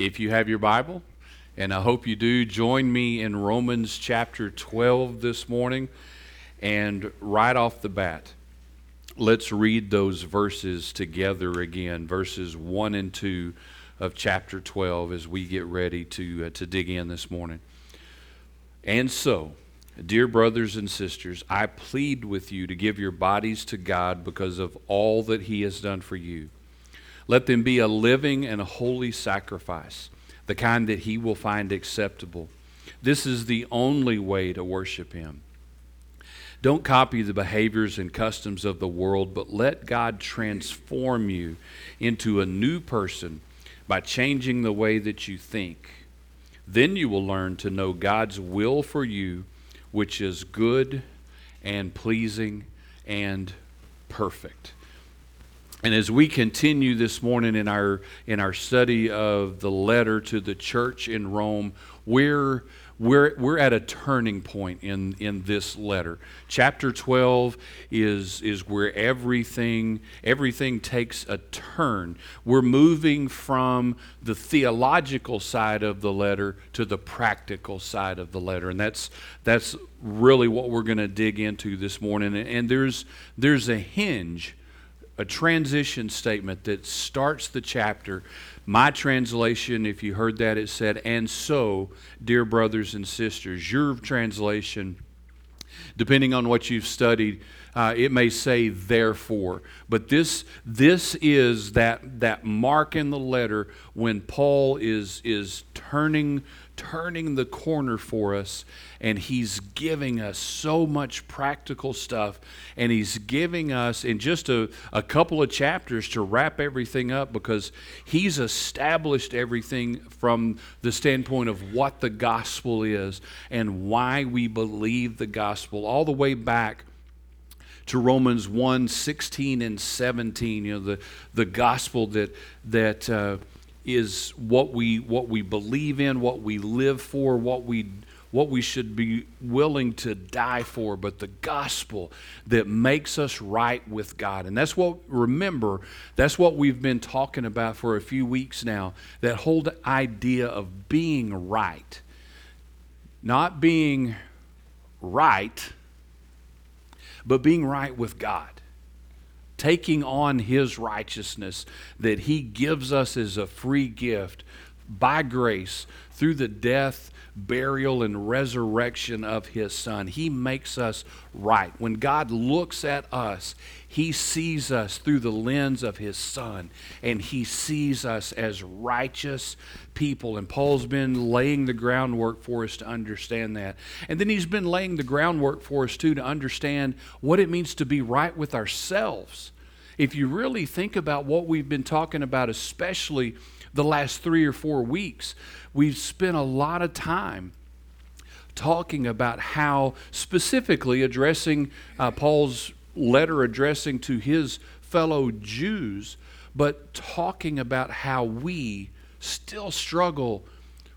if you have your Bible, and I hope you do, join me in Romans chapter 12 this morning. And right off the bat, let's read those verses together again, verses 1 and 2 of chapter 12 as we get ready to, uh, to dig in this morning. And so, dear brothers and sisters, I plead with you to give your bodies to God because of all that He has done for you. Let them be a living and a holy sacrifice, the kind that He will find acceptable. This is the only way to worship Him. Don't copy the behaviors and customs of the world, but let God transform you into a new person by changing the way that you think. Then you will learn to know God's will for you, which is good and pleasing and perfect. And as we continue this morning in our in our study of the letter to the church in Rome, we're we're, we're at a turning point in, in this letter. Chapter 12 is, is where everything, everything takes a turn. We're moving from the theological side of the letter to the practical side of the letter. And that's, that's really what we're going to dig into this morning. And there's, there's a hinge a transition statement that starts the chapter. My translation, if you heard that, it said, And so, dear brothers and sisters. Your translation, depending on what you've studied, uh, it may say therefore. But this, this is that, that mark in the letter when Paul is, is turning turning the corner for us and he's giving us so much practical stuff and he's giving us in just a, a couple of chapters to wrap everything up because he's established everything from the standpoint of what the gospel is and why we believe the gospel all the way back to Romans 1 16 and 17, you know, the, the gospel that, that uh, is what we what we believe in, what we live for, what we what we should be willing to die for, but the gospel that makes us right with God. And that's what, remember, that's what we've been talking about for a few weeks now that whole idea of being right. Not being right, but being right with God taking on his righteousness that he gives us as a free gift by grace through the death, burial, and resurrection of his son. He makes us right. When God looks at us, he sees us through the lens of his son, and he sees us as righteous people. And Paul's been laying the groundwork for us to understand that. And then he's been laying the groundwork for us, too, to understand what it means to be right with ourselves. If you really think about what we've been talking about, especially the last three or four weeks, we've spent a lot of time talking about how, specifically addressing uh, Paul's letter addressing to his fellow Jews, but talking about how we still struggle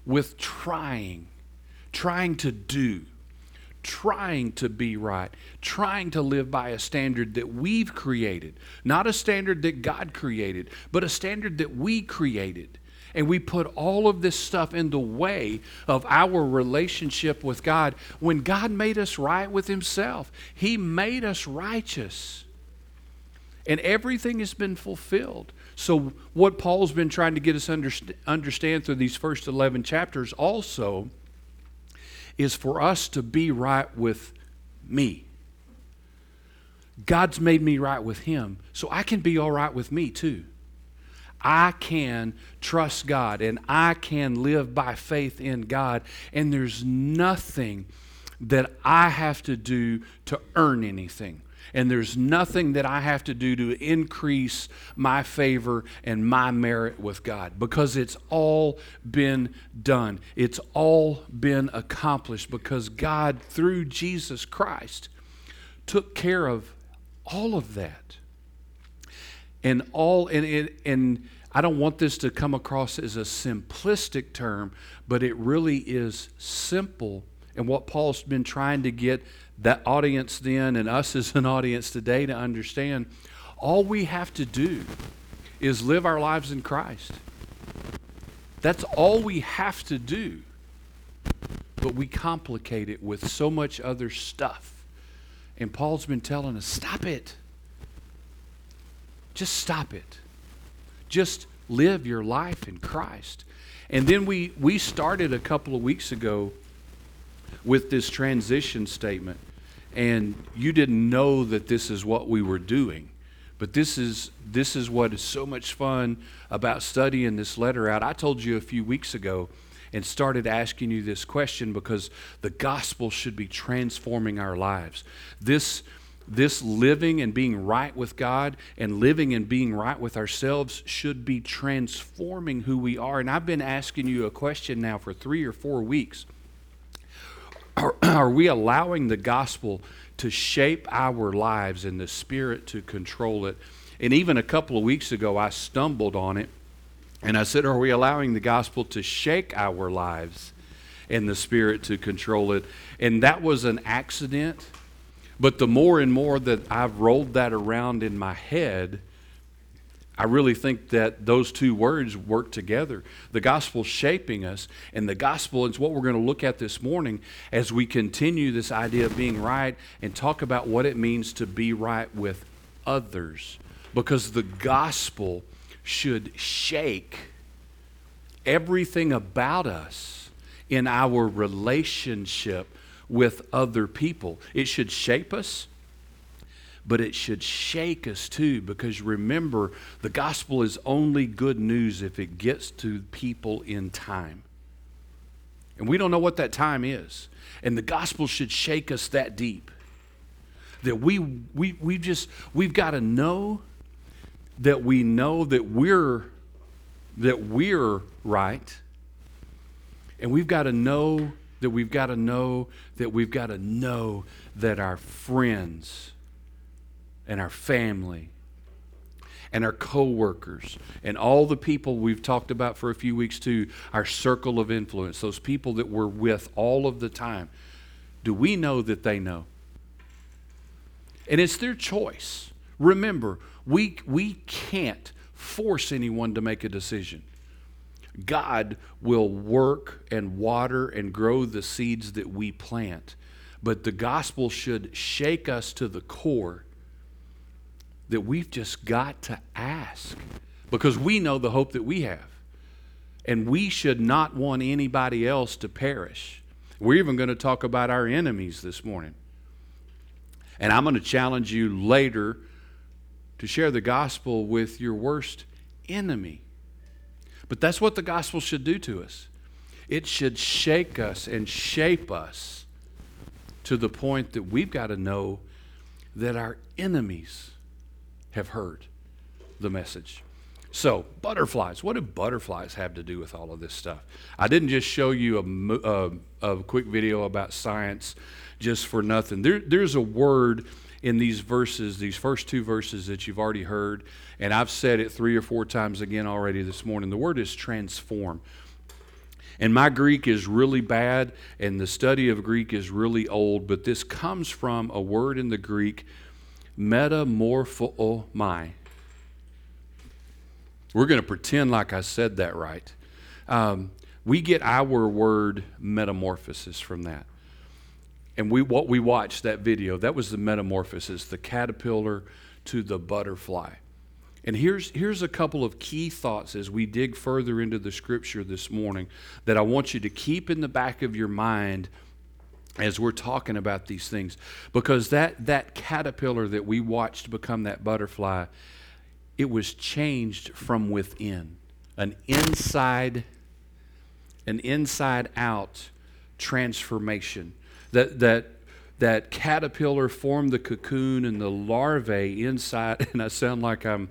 with trying, trying to do, trying to be right, trying to live by a standard that we've created, not a standard that God created, but a standard that we created. And we put all of this stuff in the way of our relationship with God when God made us right with Himself. He made us righteous. And everything has been fulfilled. So, what Paul's been trying to get us underst- understand through these first 11 chapters also is for us to be right with me. God's made me right with Him, so I can be all right with me too. I can trust God and I can live by faith in God, and there's nothing that I have to do to earn anything and there's nothing that I have to do to increase my favor and my merit with God because it's all been done. It's all been accomplished because God, through Jesus Christ, took care of all of that. And all, and, and, and I don't want this to come across as a simplistic term, but it really is simple. And what Paul's been trying to get that audience then and us as an audience today to understand all we have to do is live our lives in Christ. That's all we have to do. But we complicate it with so much other stuff. And Paul's been telling us stop it. Just stop it. Just live your life in Christ. And then we, we started a couple of weeks ago with this transition statement. And you didn't know that this is what we were doing. But this is, this is what is so much fun about studying this letter out. I told you a few weeks ago and started asking you this question because the gospel should be transforming our lives. This this living and being right with God and living and being right with ourselves should be transforming who we are. And I've been asking you a question now for three or four weeks. Are, are we allowing the gospel to shape our lives and the Spirit to control it? And even a couple of weeks ago, I stumbled on it and I said, Are we allowing the gospel to shake our lives and the Spirit to control it? And that was an accident but the more and more that I've rolled that around in my head, I really think that those two words work together. The gospel shaping us, and the gospel is what we're going to look at this morning as we continue this idea of being right and talk about what it means to be right with others. Because the gospel should shake everything about us in our relationship with other people. It should shape us, but it should shake us too, because remember, the gospel is only good news if it gets to people in time. And we don't know what that time is. And the gospel should shake us that deep that we, we, we just, we've got to know that we know that we're, that we're right. And we've got to know that we've got to know that we've got to know that our friends and our family and our coworkers and all the people we've talked about for a few weeks too, our circle of influence, those people that we're with all of the time, do we know that they know? And it's their choice. Remember, we, we can't force anyone to make a decision. God will work and water and grow the seeds that we plant. But the gospel should shake us to the core that we've just got to ask because we know the hope that we have. And we should not want anybody else to perish. We're even going to talk about our enemies this morning. And I'm going to challenge you later to share the gospel with your worst enemy. But that's what the gospel should do to us. It should shake us and shape us to the point that we've got to know that our enemies have heard the message. So, butterflies. What do butterflies have to do with all of this stuff? I didn't just show you a, a, a quick video about science just for nothing. There, there's a word in these verses, these first two verses that you've already heard, and I've said it three or four times again already this morning. The word is transform. And my Greek is really bad, and the study of Greek is really old, but this comes from a word in the Greek, metamorphomai. We're going to pretend like I said that right. Um, we get our word metamorphosis from that and we what we watched that video that was the metamorphosis the caterpillar to the butterfly and here's here's a couple of key thoughts as we dig further into the scripture this morning that I want you to keep in the back of your mind as we're talking about these things because that that caterpillar that we watched become that butterfly it was changed from within an inside an inside out transformation that, that, that caterpillar formed the cocoon and the larvae inside, and I sound like I'm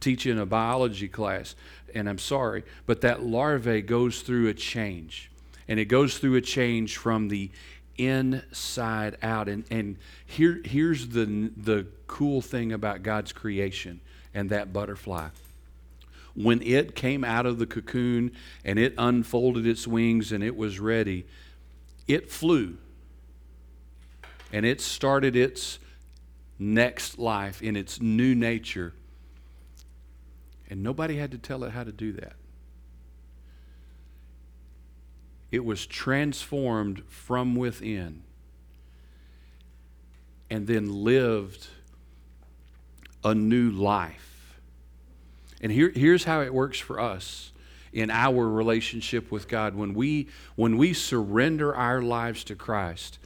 teaching a biology class, and I'm sorry, but that larvae goes through a change. And it goes through a change from the inside out. And, and here, here's the, the cool thing about God's creation and that butterfly. When it came out of the cocoon and it unfolded its wings and it was ready, it flew and it started its next life in its new nature. And nobody had to tell it how to do that. It was transformed from within and then lived a new life. And here, here's how it works for us in our relationship with God. When we, when we surrender our lives to Christ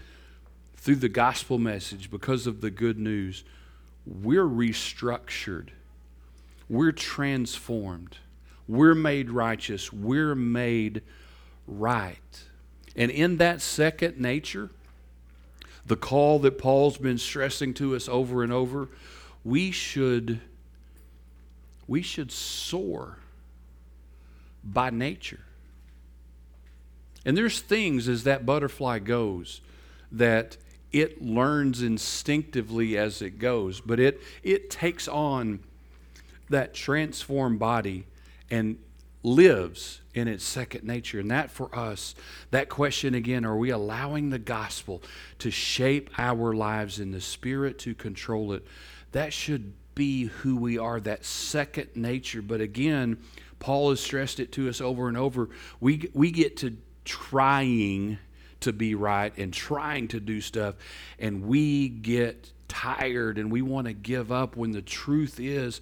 through the gospel message because of the good news, we're restructured, we're transformed, we're made righteous, we're made right. And in that second nature, the call that Paul's been stressing to us over and over, we should we should soar by nature. And there's things as that butterfly goes that it learns instinctively as it goes, but it it takes on that transformed body and lives in its second nature. And that for us, that question again, are we allowing the gospel to shape our lives in the spirit to control it? That should be who we are, that second nature. But again, Paul has stressed it to us over and over. We, we get to trying to be right and trying to do stuff, and we get tired and we want to give up when the truth is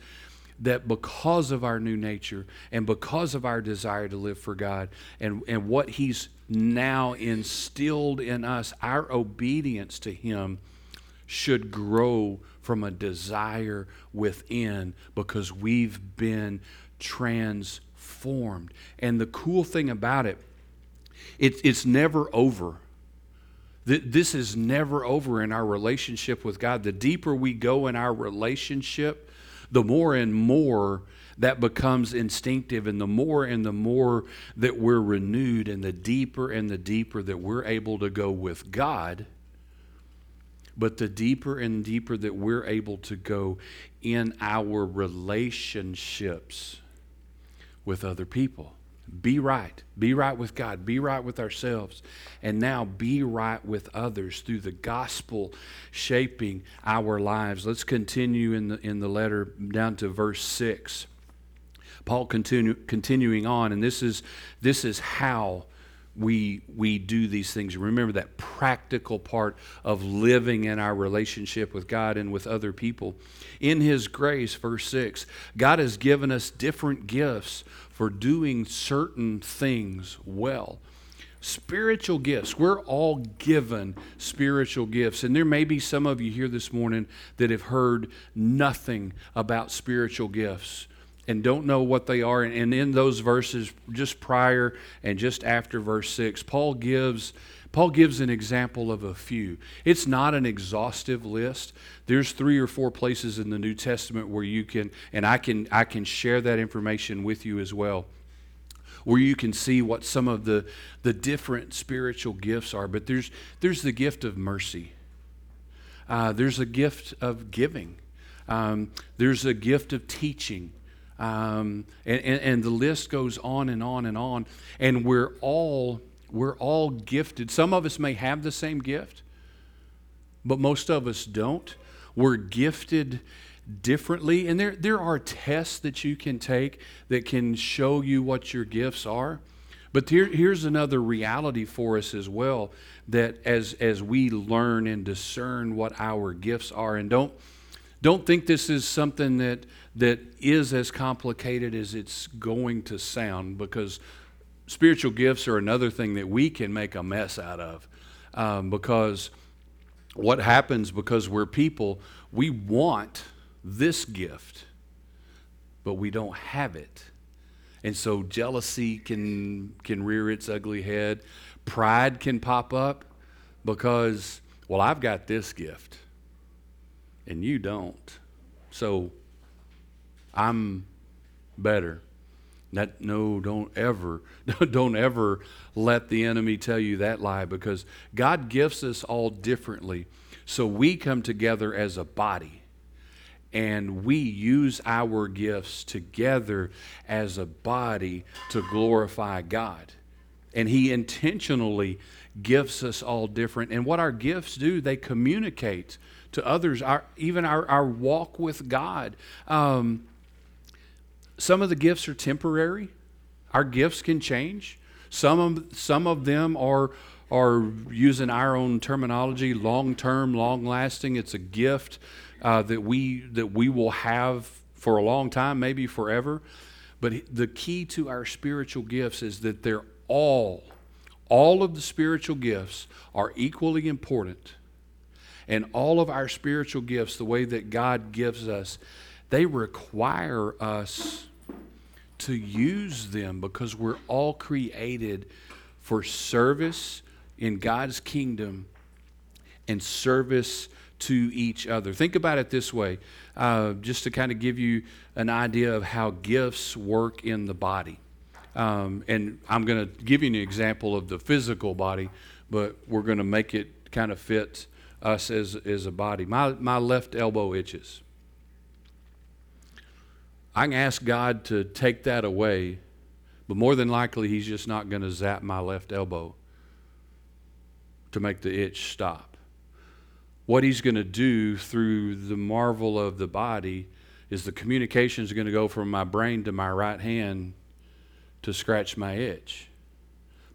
that because of our new nature and because of our desire to live for God and, and what He's now instilled in us, our obedience to Him should grow from a desire within because we've been transformed. And the cool thing about it, it it's never over. This is never over in our relationship with God. The deeper we go in our relationship, the more and more that becomes instinctive, and the more and the more that we're renewed, and the deeper and the deeper that we're able to go with God, but the deeper and deeper that we're able to go in our relationships with other people. Be right. Be right with God. Be right with ourselves. And now be right with others through the gospel shaping our lives. Let's continue in the, in the letter down to verse 6. Paul continue, continuing on, and this is, this is how we we do these things. Remember that practical part of living in our relationship with God and with other people. In his grace, verse 6, God has given us different gifts for doing certain things well. Spiritual gifts. We're all given spiritual gifts. And there may be some of you here this morning that have heard nothing about spiritual gifts and don't know what they are. And in those verses, just prior and just after verse 6, Paul gives. Paul gives an example of a few. It's not an exhaustive list. There's three or four places in the New Testament where you can, and I can, I can share that information with you as well, where you can see what some of the, the different spiritual gifts are. But there's, there's the gift of mercy, uh, there's a gift of giving, um, there's a gift of teaching. Um, and, and, and the list goes on and on and on. And we're all we're all gifted. Some of us may have the same gift, but most of us don't. We're gifted differently. And there, there are tests that you can take that can show you what your gifts are. But here, here's another reality for us as well that as, as we learn and discern what our gifts are, and don't, don't think this is something that, that is as complicated as it's going to sound because spiritual gifts are another thing that we can make a mess out of um, because what happens because we're people we want this gift but we don't have it. And so jealousy can can rear its ugly head. Pride can pop up because well i've got this gift and you don't. So i'm better that no, don't ever, don't ever let the enemy tell you that lie because God gifts us all differently. So we come together as a body and we use our gifts together as a body to glorify God. And He intentionally gifts us all different. And what our gifts do, they communicate to others, our, even our, our walk with God. Um, some of the gifts are temporary. Our gifts can change. Some of, some of them are, are using our own terminology, long term, long lasting. It's a gift uh, that, we, that we will have for a long time, maybe forever. But the key to our spiritual gifts is that they're all, all of the spiritual gifts are equally important. And all of our spiritual gifts, the way that God gives us, they require us to use them because we're all created for service in God's kingdom and service to each other. Think about it this way, uh, just to kind of give you an idea of how gifts work in the body. Um, and I'm going to give you an example of the physical body, but we're going to make it kind of fit us as, as a body. My, my left elbow itches. I can ask God to take that away, but more than likely, He's just not going to zap my left elbow to make the itch stop. What He's going to do through the marvel of the body is the communication is going to go from my brain to my right hand to scratch my itch.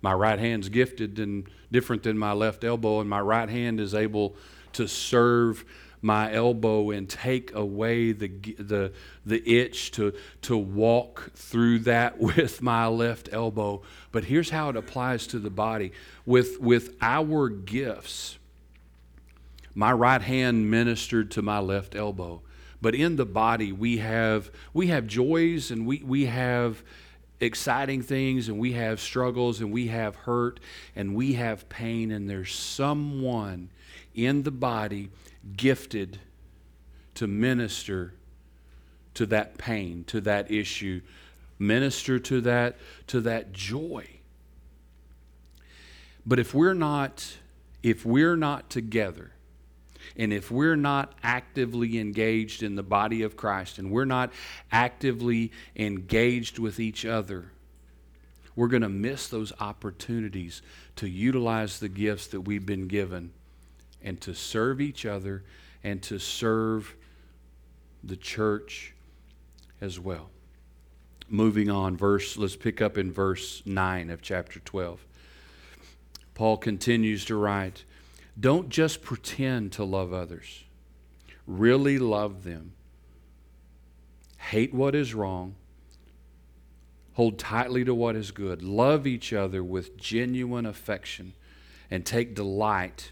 My right hand's gifted and different than my left elbow, and my right hand is able to serve my elbow and take away the, the, the itch to, to walk through that with my left elbow. But here's how it applies to the body with, with our gifts. My right hand ministered to my left elbow. But in the body, we have, we have joys and we, we have exciting things and we have struggles and we have hurt and we have pain, and there's someone in the body gifted to minister to that pain, to that issue, minister to that to that joy. But if we're not if we're not together and if we're not actively engaged in the body of Christ and we're not actively engaged with each other, we're going to miss those opportunities to utilize the gifts that we've been given and to serve each other and to serve the church as well. Moving on, verse, let's pick up in verse 9 of chapter 12. Paul continues to write, Don't just pretend to love others, really love them. Hate what is wrong, hold tightly to what is good, love each other with genuine affection, and take delight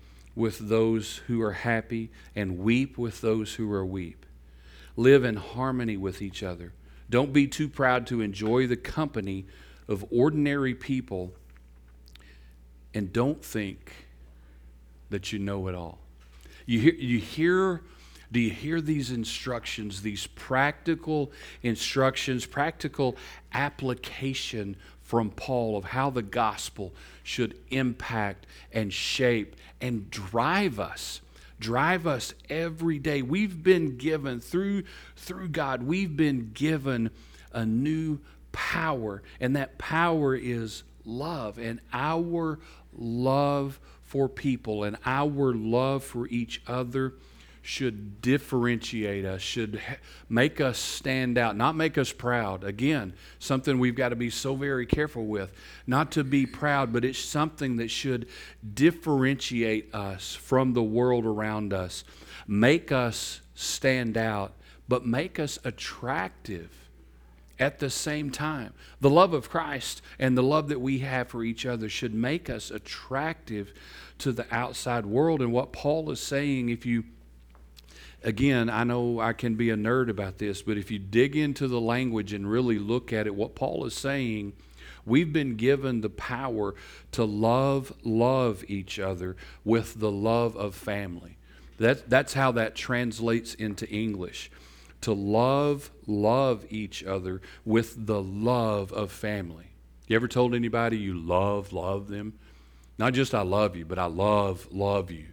with those who are happy and weep with those who are weep. Live in harmony with each other. Don't be too proud to enjoy the company of ordinary people and don't think that you know it all. You hear, you hear do you hear these instructions, these practical instructions, practical application from Paul of how the gospel should impact and shape and drive us drive us every day. We've been given through through God we've been given a new power and that power is love and our love for people and our love for each other should differentiate us, should make us stand out, not make us proud. Again, something we've got to be so very careful with. Not to be proud, but it's something that should differentiate us from the world around us, make us stand out, but make us attractive at the same time. The love of Christ and the love that we have for each other should make us attractive to the outside world. And what Paul is saying, if you again, I know I can be a nerd about this, but if you dig into the language and really look at it, what Paul is saying, we've been given the power to love, love each other with the love of family. That, that's how that translates into English. To love, love each other with the love of family. You ever told anybody you love, love them? Not just I love you, but I love, love you.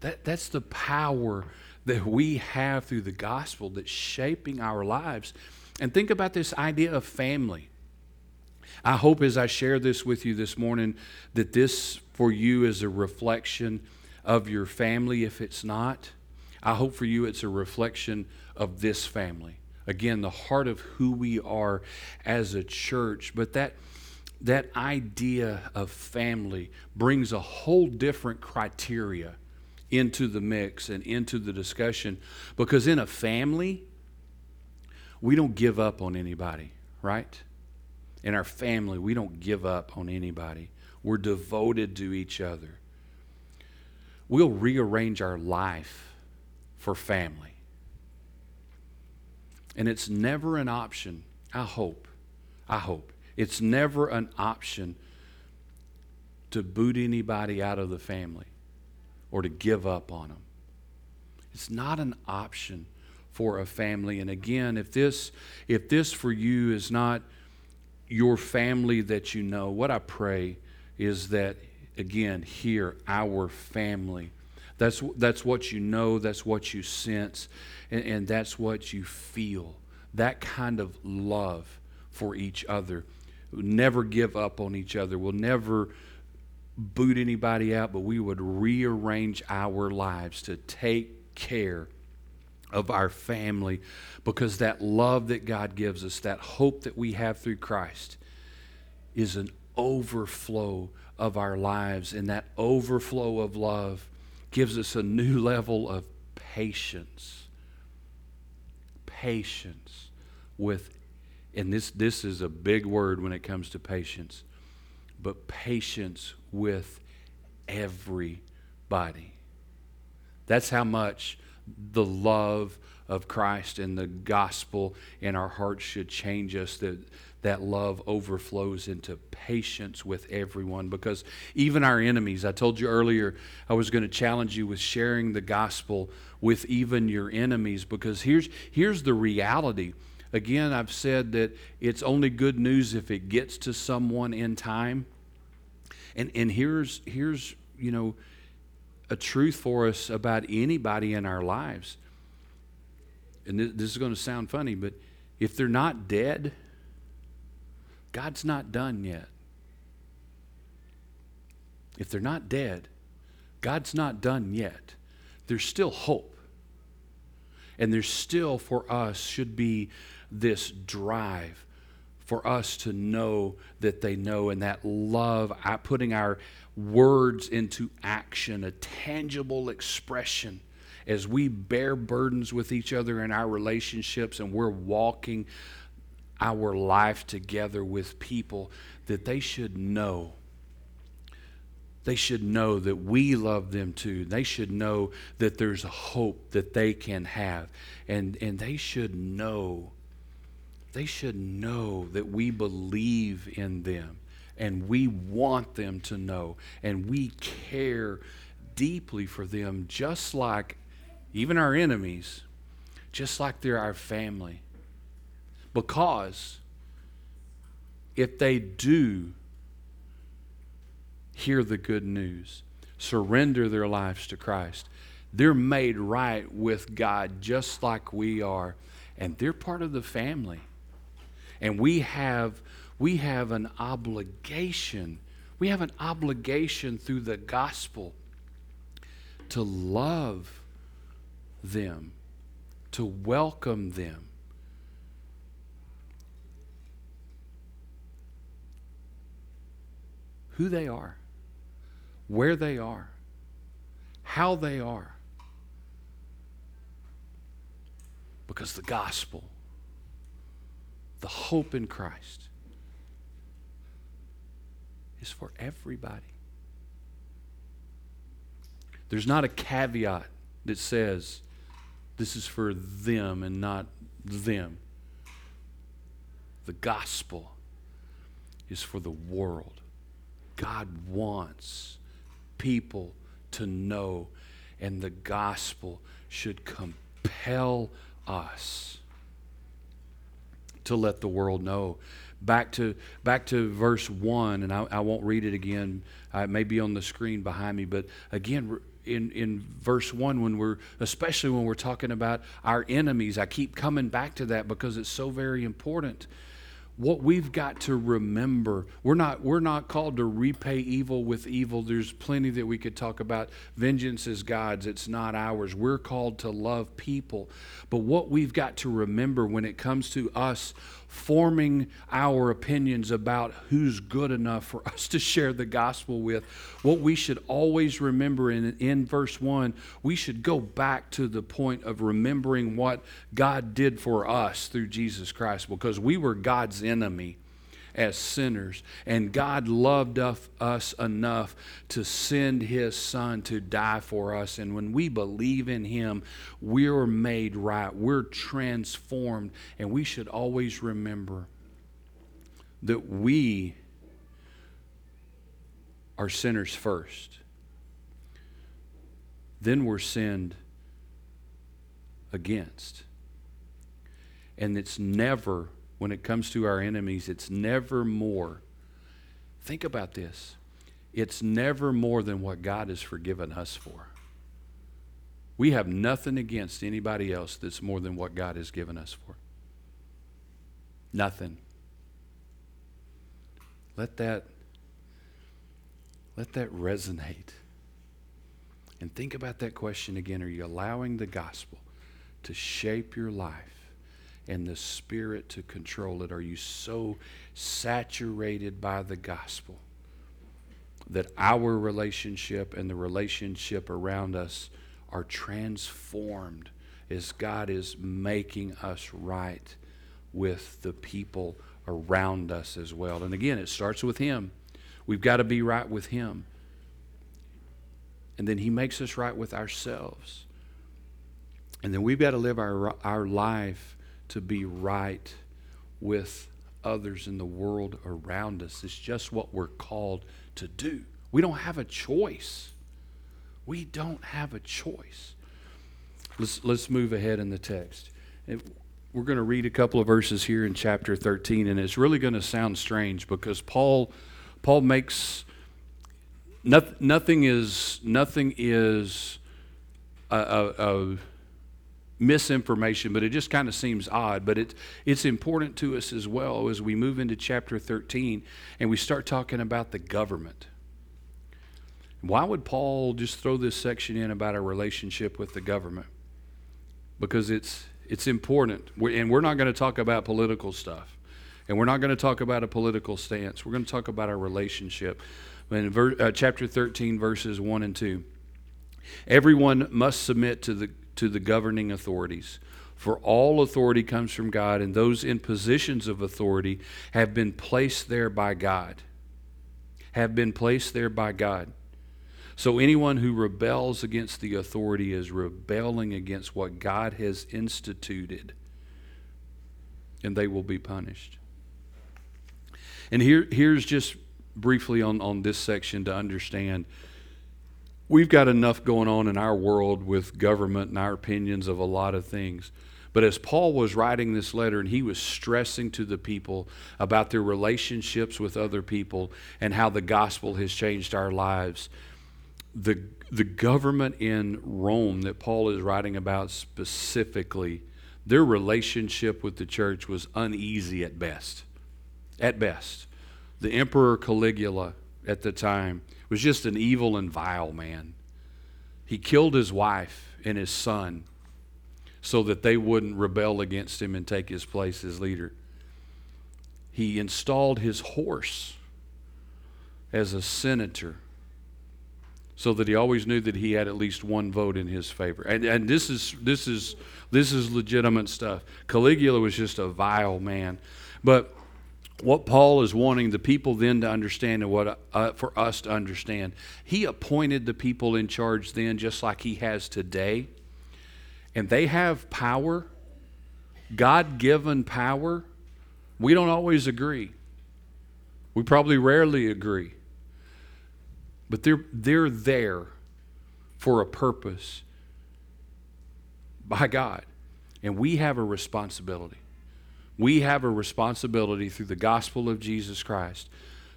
That, that's the power that we have through the gospel that's shaping our lives. And think about this idea of family. I hope as I share this with you this morning that this for you is a reflection of your family. If it's not, I hope for you it's a reflection of this family. Again, the heart of who we are as a church. But that that idea of family brings a whole different criteria into the mix and into the discussion because in a family we don't give up on anybody right? In our family we don't give up on anybody. We're devoted to each other. We'll rearrange our life for family. And it's never an option i hope i hope it's never an option to boot anybody out of the family or to give up on them. It's not an option for a family. And again, if this if this for you is not your family that you know, what I pray is that again, here our family. That's that's what you know, that's what you sense, and, and that's what you feel. That kind of love for each other We'll never give up on each other. We'll never boot anybody out, but we would rearrange our lives to take care of our family because that love that God gives us, that hope that we have through Christ, is an overflow of our lives. And that overflow of love gives us a new level of patience. Patience with and this, this is a big word when it comes to patience, but patience with everybody. That's how much the love of Christ and the gospel in our hearts should change us that that love overflows into patience with everyone because even our enemies I told you earlier I was going to challenge you with sharing the gospel with even your enemies because here's here's the reality Again, I've said that it's only good news if it gets to someone in time. And, and here's, here's, you know, a truth for us about anybody in our lives. And this, this is going to sound funny, but if they're not dead, God's not done yet. If they're not dead, God's not done yet. There's still hope. And there's still for us should be this drive for us to know that they know and that love, putting our words into action, a tangible expression as we bear burdens with each other in our relationships and we're walking our life together with people, that they should know. They should know that we love them too. They should know that there's a hope that they can have. And, and they should know they should know that we believe in them and we want them to know and we care deeply for them, just like even our enemies, just like they're our family. Because if they do hear the good news, surrender their lives to Christ, they're made right with God just like we are, and they're part of the family. And we have, we have an obligation. We have an obligation through the gospel to love them, to welcome them. Who they are, where they are, how they are. Because the gospel the hope in Christ is for everybody. There's not a caveat that says this is for them and not them. The gospel is for the world. God wants people to know, and the gospel should compel us to let the world know back to back to verse one, and I, I won't read it again. Uh, it may be on the screen behind me, but again, in in verse one, when we're especially when we're talking about our enemies, I keep coming back to that because it's so very important what we've got to remember we're not we're not called to repay evil with evil. There's plenty that we could talk about. Vengeance is god's it's not ours. We're called to love people. But what we've got to remember when it comes to us forming our opinions about who's good enough for us to share the gospel with. What we should always remember in, in verse 1, we should go back to the point of remembering what God did for us through Jesus Christ because we were God's enemy as sinners. And God loved us enough to send His Son to die for us. And when we believe in Him, we're made right, we're transformed. And we should always remember that we are sinners first. Then we're sinned against. And it's never when it comes to our enemies, it's never more. Think about this it's never more than what God has forgiven us for. We have nothing against anybody else that's more than what God has given us for. Nothing. Let that let that resonate. And think about that question again. Are you allowing the gospel to shape your life? And the Spirit to control it? Are you so saturated by the gospel that our relationship and the relationship around us are transformed as God is making us right with the people around us as well? And again, it starts with Him. We've got to be right with Him. And then He makes us right with ourselves. And then we've got to live our, our life to be right with others in the world around us. It's just what we're called to do. We don't have a choice. We don't have a choice. Let's, let's move ahead in the text. We're going to read a couple of verses here in chapter 13, and it's really going to sound strange because Paul, Paul makes nothing, nothing is, nothing is a, a, a misinformation, but it just kind of seems odd. But it, it's important to us as well as we move into chapter 13 and we start talking about the government. Why would Paul just throw this section in about our relationship with the government? Because it's, it's important. and we're not going to talk about political stuff. And we're not going to talk about a political stance. We're going to talk about our relationship. In ver, uh, chapter 13, verses 1 and 2. Everyone must submit to the to the governing authorities. For all authority comes from God, and those in positions of authority have been placed there by God. Have been placed there by God. So anyone who rebels against the authority is rebelling against what God has instituted, and they will be punished. And here, here's just briefly on, on this section to understand we've got enough going on in our world with government and our opinions of a lot of things. But as Paul was writing this letter and he was stressing to the people about their relationships with other people and how the gospel has changed our lives, the, the government in Rome that Paul is writing about specifically, their relationship with the church was uneasy at best. At best. The Emperor Caligula at the time was just an evil and vile man. He killed his wife and his son so that they wouldn't rebel against him and take his place as leader. He installed his horse as a senator so that he always knew that he had at least one vote in his favor. And, and this is this is this is legitimate stuff. Caligula was just a vile man. But what Paul is wanting the people then to understand and what uh, for us to understand. He appointed the people in charge then just like he has today. And they have power, God given power. We don't always agree. We probably rarely agree. But they're, they're there for a purpose by God. And we have a responsibility. We have a responsibility through the gospel of Jesus Christ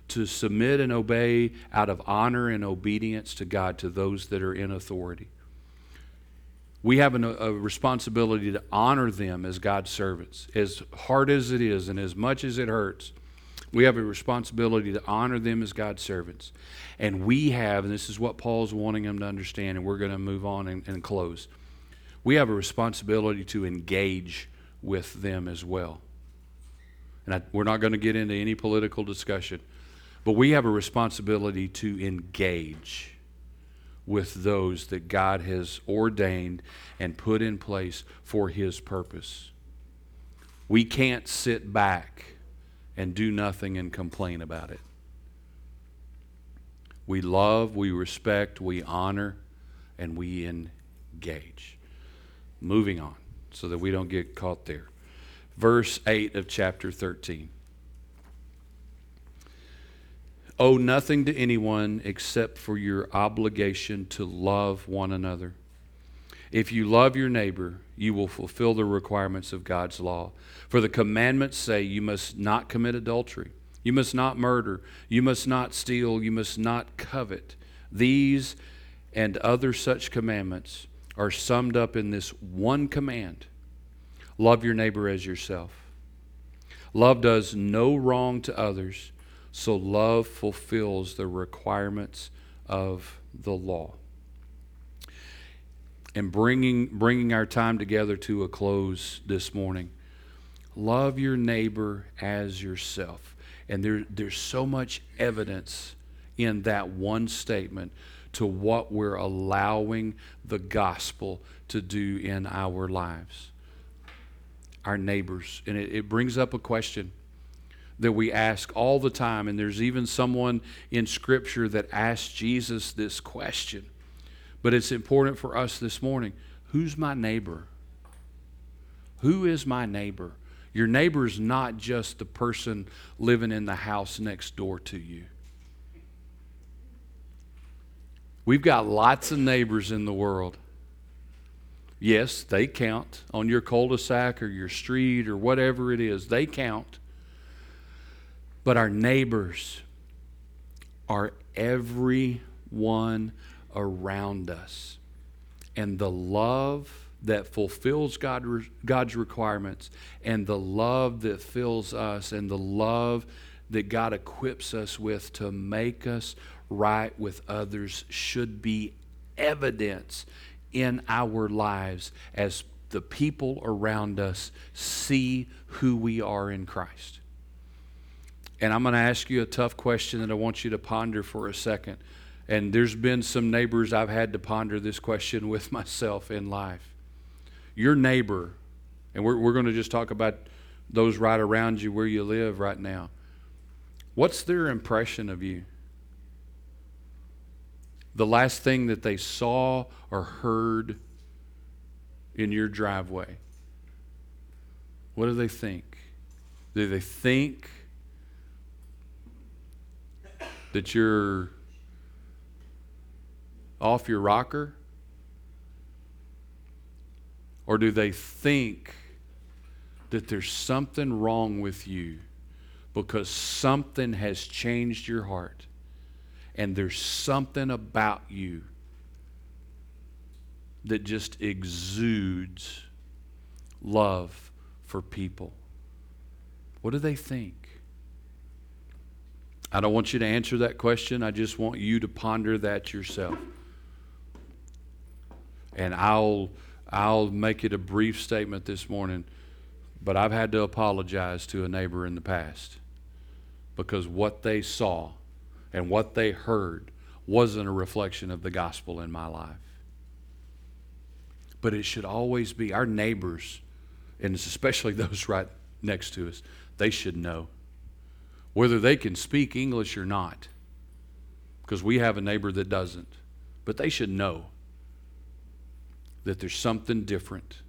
to submit and obey out of honor and obedience to God to those that are in authority. We have an, a responsibility to honor them as God's servants. As hard as it is and as much as it hurts, we have a responsibility to honor them as God's servants. And we have, and this is what Paul's wanting them to understand, and we're going to move on and, and close. We have a responsibility to engage with them as well. And I, we're not going to get into any political discussion, but we have a responsibility to engage with those that God has ordained and put in place for His purpose. We can't sit back and do nothing and complain about it. We love, we respect, we honor, and we engage. Moving on so that we don't get caught there. Verse 8 of chapter 13. Owe nothing to anyone except for your obligation to love one another. If you love your neighbor, you will fulfill the requirements of God's law. For the commandments say you must not commit adultery, you must not murder, you must not steal, you must not covet. These and other such commandments are summed up in this one command love your neighbor as yourself. Love does no wrong to others, so love fulfills the requirements of the law and bringing, bringing our time together to a close this morning. Love your neighbor as yourself. And there, there's so much evidence in that one statement to what we're allowing the gospel to do in our lives. Our neighbors. And it, it brings up a question that we ask all the time. And there's even someone in Scripture that asked Jesus this question but it's important for us this morning who's my neighbor? Who is my neighbor? Your neighbor is not just the person living in the house next door to you. We've got lots of neighbors in the world. Yes, they count on your cul de sac or your street or whatever it is, they count. But our neighbors are everyone around us. And the love that fulfills God, God's requirements, and the love that fills us, and the love that God equips us with to make us right with others should be evidence in our lives as the people around us see who we are in Christ. And I'm going to ask you a tough question that I want you to ponder for a second. And there's been some neighbors I've had to ponder this question with myself in life. Your neighbor, and we're, we're going to just talk about those right around you where you live right now. What's their impression of you? The last thing that they saw or heard in your driveway. What do they think? Do they think that you're off your rocker? Or do they think that there's something wrong with you because something has changed your heart and there's something about you that just exudes love for people? What do they think? I don't want you to answer that question. I just want you to ponder that yourself and I'll I'll make it a brief statement this morning, but I've had to apologize to a neighbor in the past because what they saw and what they heard wasn't a reflection of the gospel in my life. But it should always be our neighbors, and especially those right next to us, they should know whether they can speak English or not. Because we have a neighbor that doesn't. But they should know that there's something different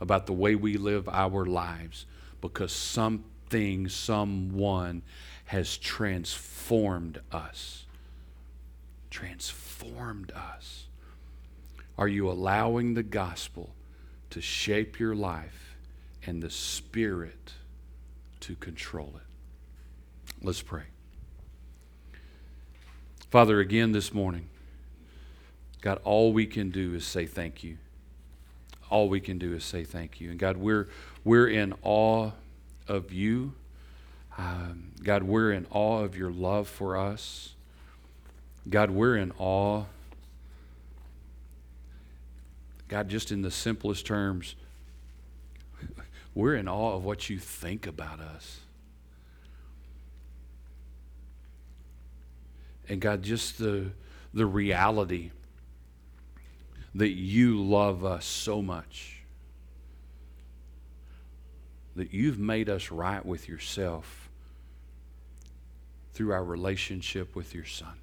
about the way we live our lives because something, someone has transformed us. Transformed us. Are you allowing the gospel to shape your life and the Spirit to control it. Let's pray. Father, again this morning, God, all we can do is say thank you. All we can do is say thank you. And God, we're, we're in awe of you. Um, God, we're in awe of your love for us. God, we're in awe. God, just in the simplest terms, we're in awe of what you think about us. And God, just the, the reality that you love us so much, that you've made us right with yourself through our relationship with your Son.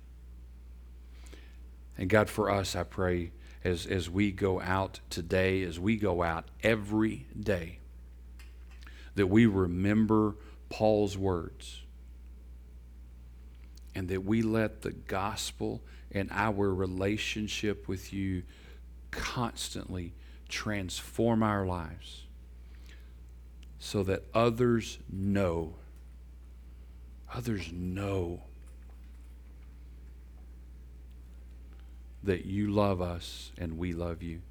And God, for us, I pray as, as we go out today, as we go out every day, that we remember Paul's words and that we let the gospel and our relationship with you constantly transform our lives so that others know, others know that you love us and we love you,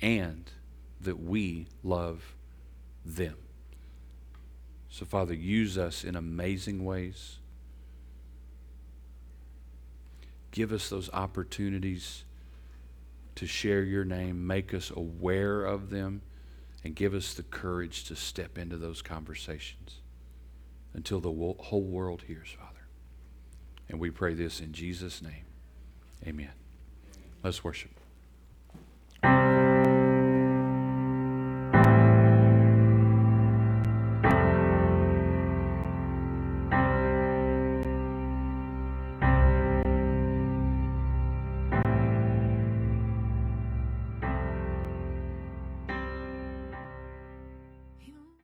and that we love them. So, Father, use us in amazing ways. Give us those opportunities to share your name, make us aware of them, and give us the courage to step into those conversations until the whole world hears, Father. And we pray this in Jesus' name. Amen. Let's worship.